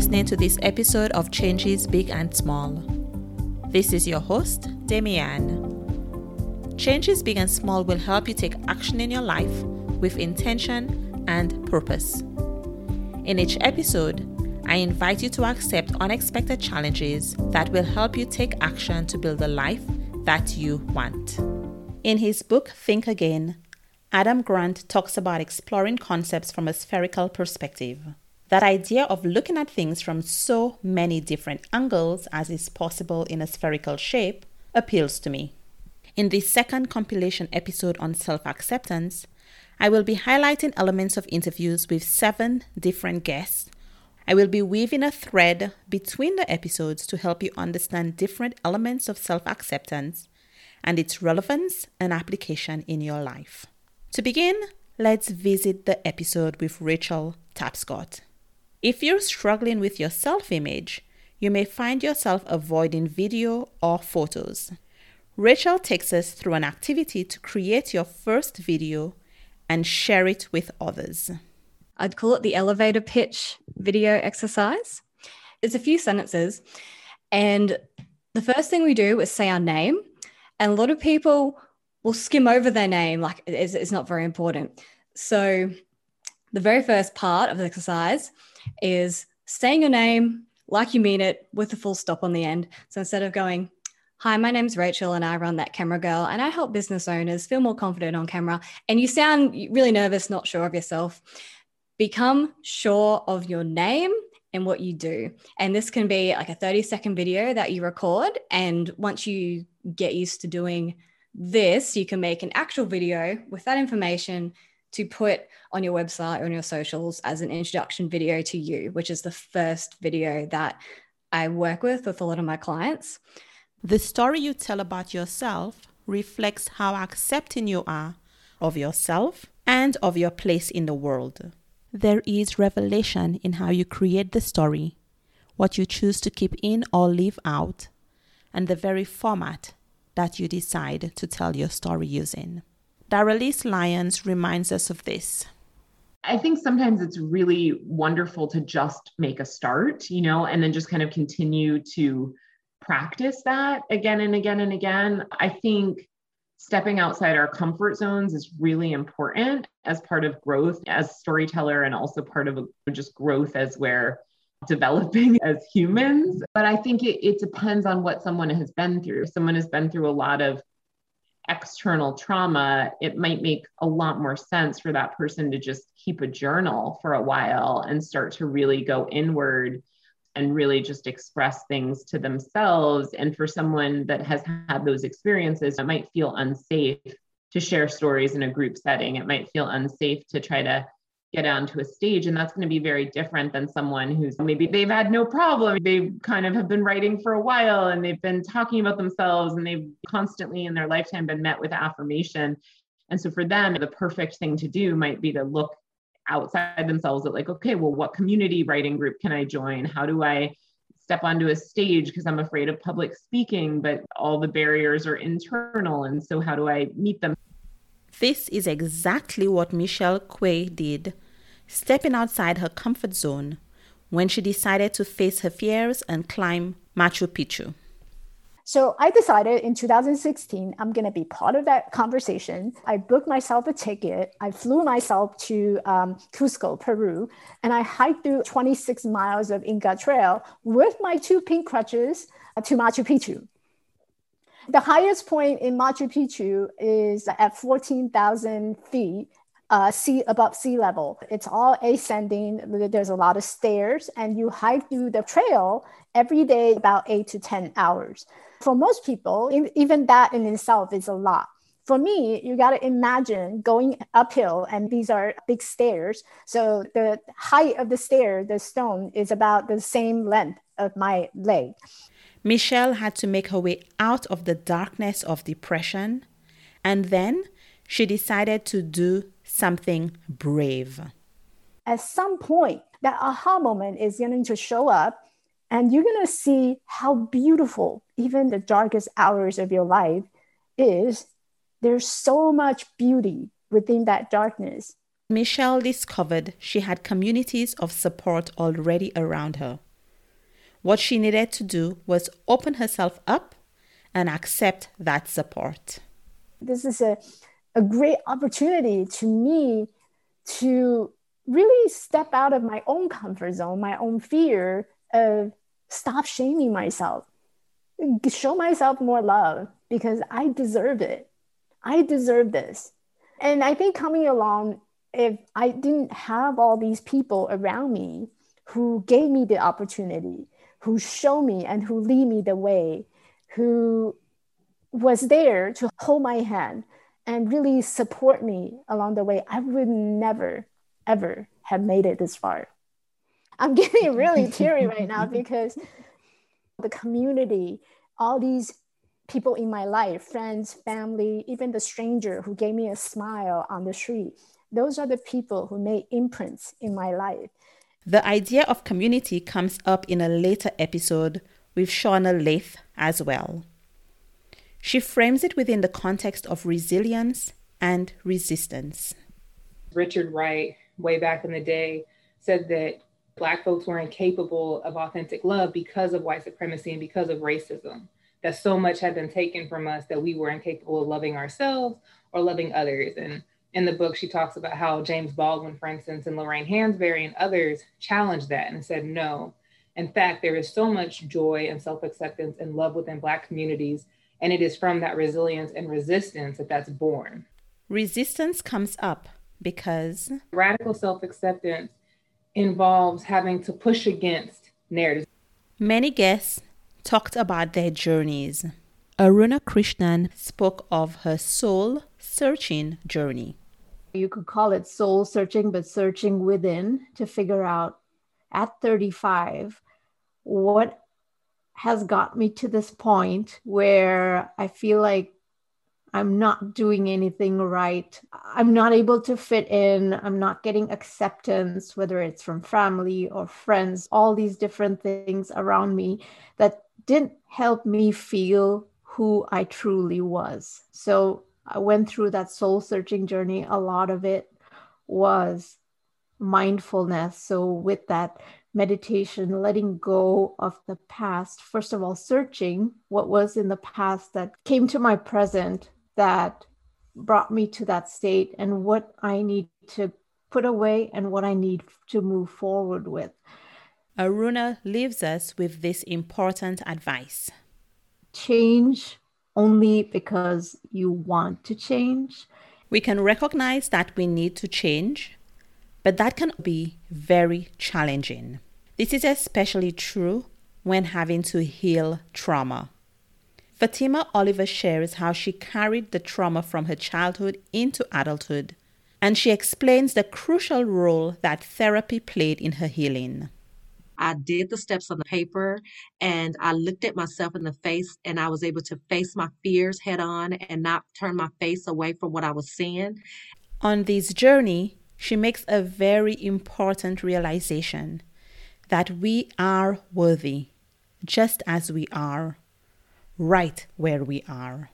listening to this episode of Changes Big and Small. This is your host, Demian. Changes Big and Small will help you take action in your life with intention and purpose. In each episode, I invite you to accept unexpected challenges that will help you take action to build the life that you want. In his book, Think Again, Adam Grant talks about exploring concepts from a spherical perspective. That idea of looking at things from so many different angles as is possible in a spherical shape appeals to me. In this second compilation episode on self acceptance, I will be highlighting elements of interviews with seven different guests. I will be weaving a thread between the episodes to help you understand different elements of self acceptance and its relevance and application in your life. To begin, let's visit the episode with Rachel Tapscott. If you're struggling with your self image, you may find yourself avoiding video or photos. Rachel takes us through an activity to create your first video and share it with others. I'd call it the elevator pitch video exercise. It's a few sentences, and the first thing we do is say our name. And a lot of people will skim over their name, like it's, it's not very important. So, the very first part of the exercise is saying your name like you mean it with a full stop on the end. So instead of going, Hi, my name's Rachel and I run that camera girl and I help business owners feel more confident on camera. And you sound really nervous, not sure of yourself. Become sure of your name and what you do. And this can be like a 30 second video that you record. And once you get used to doing this, you can make an actual video with that information to put on your website or on your socials as an introduction video to you, which is the first video that I work with with a lot of my clients. The story you tell about yourself reflects how accepting you are of yourself and of your place in the world. There is revelation in how you create the story, what you choose to keep in or leave out, and the very format that you decide to tell your story using. Darrelise Lyons reminds us of this. I think sometimes it's really wonderful to just make a start, you know, and then just kind of continue to practice that again and again and again. I think stepping outside our comfort zones is really important as part of growth as storyteller and also part of just growth as we're developing as humans. But I think it, it depends on what someone has been through. Someone has been through a lot of external trauma, it might make a lot more sense for that person to just keep a journal for a while and start to really go inward and really just express things to themselves. And for someone that has had those experiences, it might feel unsafe to share stories in a group setting. It might feel unsafe to try to get onto a stage and that's going to be very different than someone who's maybe they've had no problem. They kind of have been writing for a while and they've been talking about themselves and they've constantly in their lifetime been met with affirmation. And so for them the perfect thing to do might be to look outside themselves at like okay well what community writing group can i join? How do i step onto a stage? Because i'm afraid of public speaking but all the barriers are internal and so how do i meet them this is exactly what Michelle Quay did, stepping outside her comfort zone when she decided to face her fears and climb Machu Picchu. So I decided in 2016, I'm going to be part of that conversation. I booked myself a ticket. I flew myself to um, Cusco, Peru, and I hiked through 26 miles of Inca Trail with my two pink crutches uh, to Machu Picchu. The highest point in Machu Picchu is at 14,000 feet uh, sea above sea level. It's all ascending. There's a lot of stairs, and you hike through the trail every day about eight to 10 hours. For most people, even that in itself is a lot. For me, you got to imagine going uphill, and these are big stairs. So the height of the stair, the stone, is about the same length of my leg. Michelle had to make her way out of the darkness of depression, and then she decided to do something brave. At some point, that aha moment is going to show up, and you're going to see how beautiful even the darkest hours of your life is. There's so much beauty within that darkness. Michelle discovered she had communities of support already around her. What she needed to do was open herself up and accept that support. This is a, a great opportunity to me to really step out of my own comfort zone, my own fear of stop shaming myself, show myself more love because I deserve it. I deserve this. And I think coming along, if I didn't have all these people around me who gave me the opportunity, who show me and who lead me the way, who was there to hold my hand and really support me along the way, I would never, ever have made it this far. I'm getting really teary right now because the community, all these people in my life, friends, family, even the stranger who gave me a smile on the street, those are the people who made imprints in my life. The idea of community comes up in a later episode with Shauna Leith as well. She frames it within the context of resilience and resistance. Richard Wright, way back in the day, said that Black folks were incapable of authentic love because of white supremacy and because of racism. That so much had been taken from us that we were incapable of loving ourselves or loving others. And in the book, she talks about how James Baldwin, for instance, and Lorraine Hansberry and others challenged that and said, no. In fact, there is so much joy and self acceptance and love within Black communities. And it is from that resilience and resistance that that's born. Resistance comes up because radical self acceptance involves having to push against narratives. Many guests talked about their journeys. Aruna Krishnan spoke of her soul searching journey. You could call it soul searching, but searching within to figure out at 35 what has got me to this point where I feel like I'm not doing anything right. I'm not able to fit in. I'm not getting acceptance, whether it's from family or friends, all these different things around me that didn't help me feel who I truly was. So I went through that soul searching journey. A lot of it was mindfulness. So, with that meditation, letting go of the past, first of all, searching what was in the past that came to my present that brought me to that state and what I need to put away and what I need to move forward with. Aruna leaves us with this important advice change only because you want to change. We can recognize that we need to change, but that can be very challenging. This is especially true when having to heal trauma. Fatima Oliver shares how she carried the trauma from her childhood into adulthood, and she explains the crucial role that therapy played in her healing. I did the steps on the paper and I looked at myself in the face and I was able to face my fears head on and not turn my face away from what I was seeing. On this journey, she makes a very important realization that we are worthy just as we are right where we are.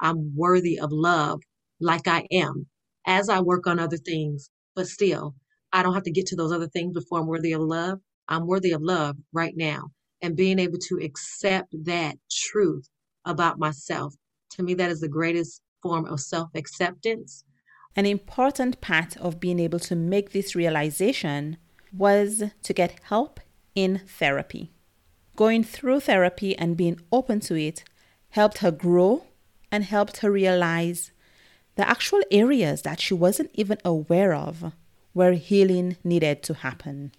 I'm worthy of love like I am as I work on other things, but still, I don't have to get to those other things before I'm worthy of love. I'm worthy of love right now. And being able to accept that truth about myself, to me, that is the greatest form of self acceptance. An important part of being able to make this realization was to get help in therapy. Going through therapy and being open to it helped her grow and helped her realize the actual areas that she wasn't even aware of where healing needed to happen.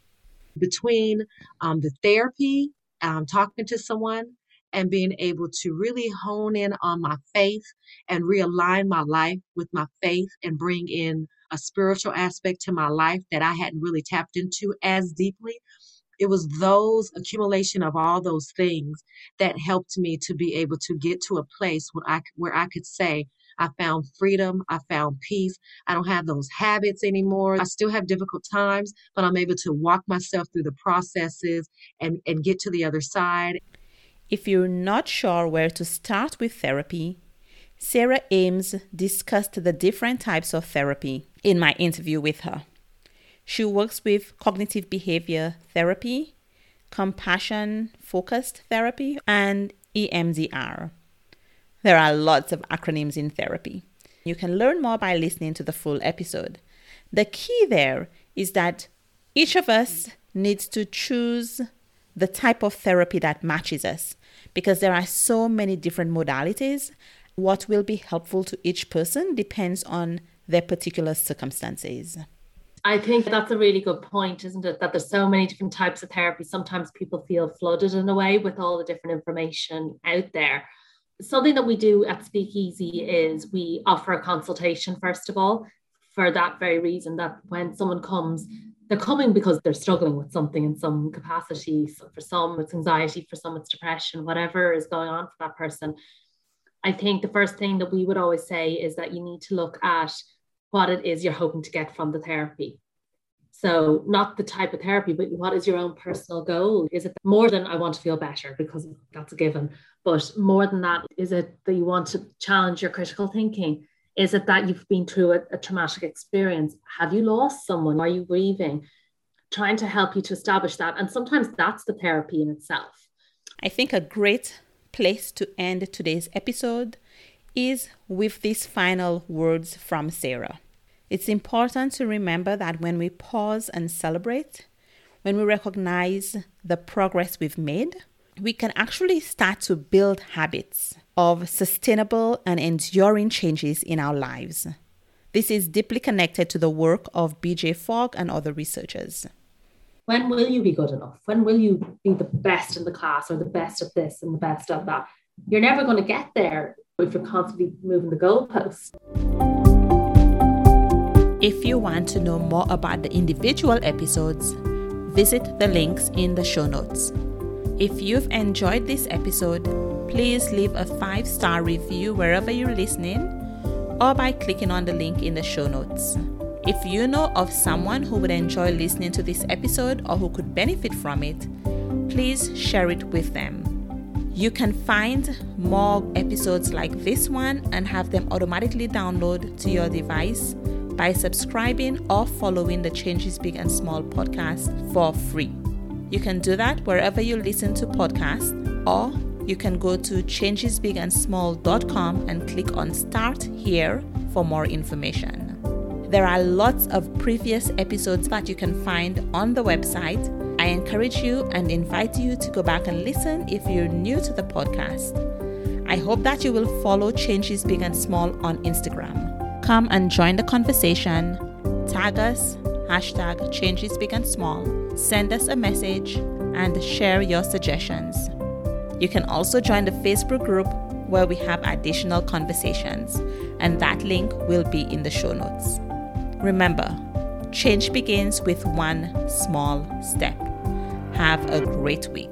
Between um, the therapy, um, talking to someone, and being able to really hone in on my faith and realign my life with my faith and bring in a spiritual aspect to my life that I hadn't really tapped into as deeply. It was those accumulation of all those things that helped me to be able to get to a place where I where I could say I found freedom, I found peace. I don't have those habits anymore. I still have difficult times, but I'm able to walk myself through the processes and and get to the other side. If you're not sure where to start with therapy, Sarah Ames discussed the different types of therapy in my interview with her. She works with cognitive behavior therapy, compassion focused therapy, and EMDR. There are lots of acronyms in therapy. You can learn more by listening to the full episode. The key there is that each of us needs to choose the type of therapy that matches us because there are so many different modalities. What will be helpful to each person depends on their particular circumstances. I think that's a really good point, isn't it? That there's so many different types of therapy. Sometimes people feel flooded in a way with all the different information out there. Something that we do at Speakeasy is we offer a consultation, first of all, for that very reason that when someone comes, they're coming because they're struggling with something in some capacity. So for some, it's anxiety, for some, it's depression, whatever is going on for that person. I think the first thing that we would always say is that you need to look at what it is you're hoping to get from the therapy. So, not the type of therapy, but what is your own personal goal? Is it more than I want to feel better because that's a given? But more than that, is it that you want to challenge your critical thinking? Is it that you've been through a, a traumatic experience? Have you lost someone? Are you grieving? Trying to help you to establish that. And sometimes that's the therapy in itself. I think a great place to end today's episode is with these final words from Sarah. It's important to remember that when we pause and celebrate, when we recognize the progress we've made, we can actually start to build habits of sustainable and enduring changes in our lives. This is deeply connected to the work of BJ Fogg and other researchers. When will you be good enough? When will you be the best in the class or the best of this and the best of that? You're never going to get there if you're constantly moving the goalposts. If you want to know more about the individual episodes, visit the links in the show notes. If you've enjoyed this episode, please leave a five star review wherever you're listening or by clicking on the link in the show notes. If you know of someone who would enjoy listening to this episode or who could benefit from it, please share it with them. You can find more episodes like this one and have them automatically download to your device by subscribing or following the Changes Big and Small podcast for free. You can do that wherever you listen to podcasts, or you can go to changesbigandsmall.com and click on Start Here for more information. There are lots of previous episodes that you can find on the website. I encourage you and invite you to go back and listen if you're new to the podcast. I hope that you will follow Changes Big and Small on Instagram. Come and join the conversation. Tag us, hashtag Changes Big and Small send us a message, and share your suggestions. You can also join the Facebook group where we have additional conversations, and that link will be in the show notes. Remember, change begins with one small step. Have a great week.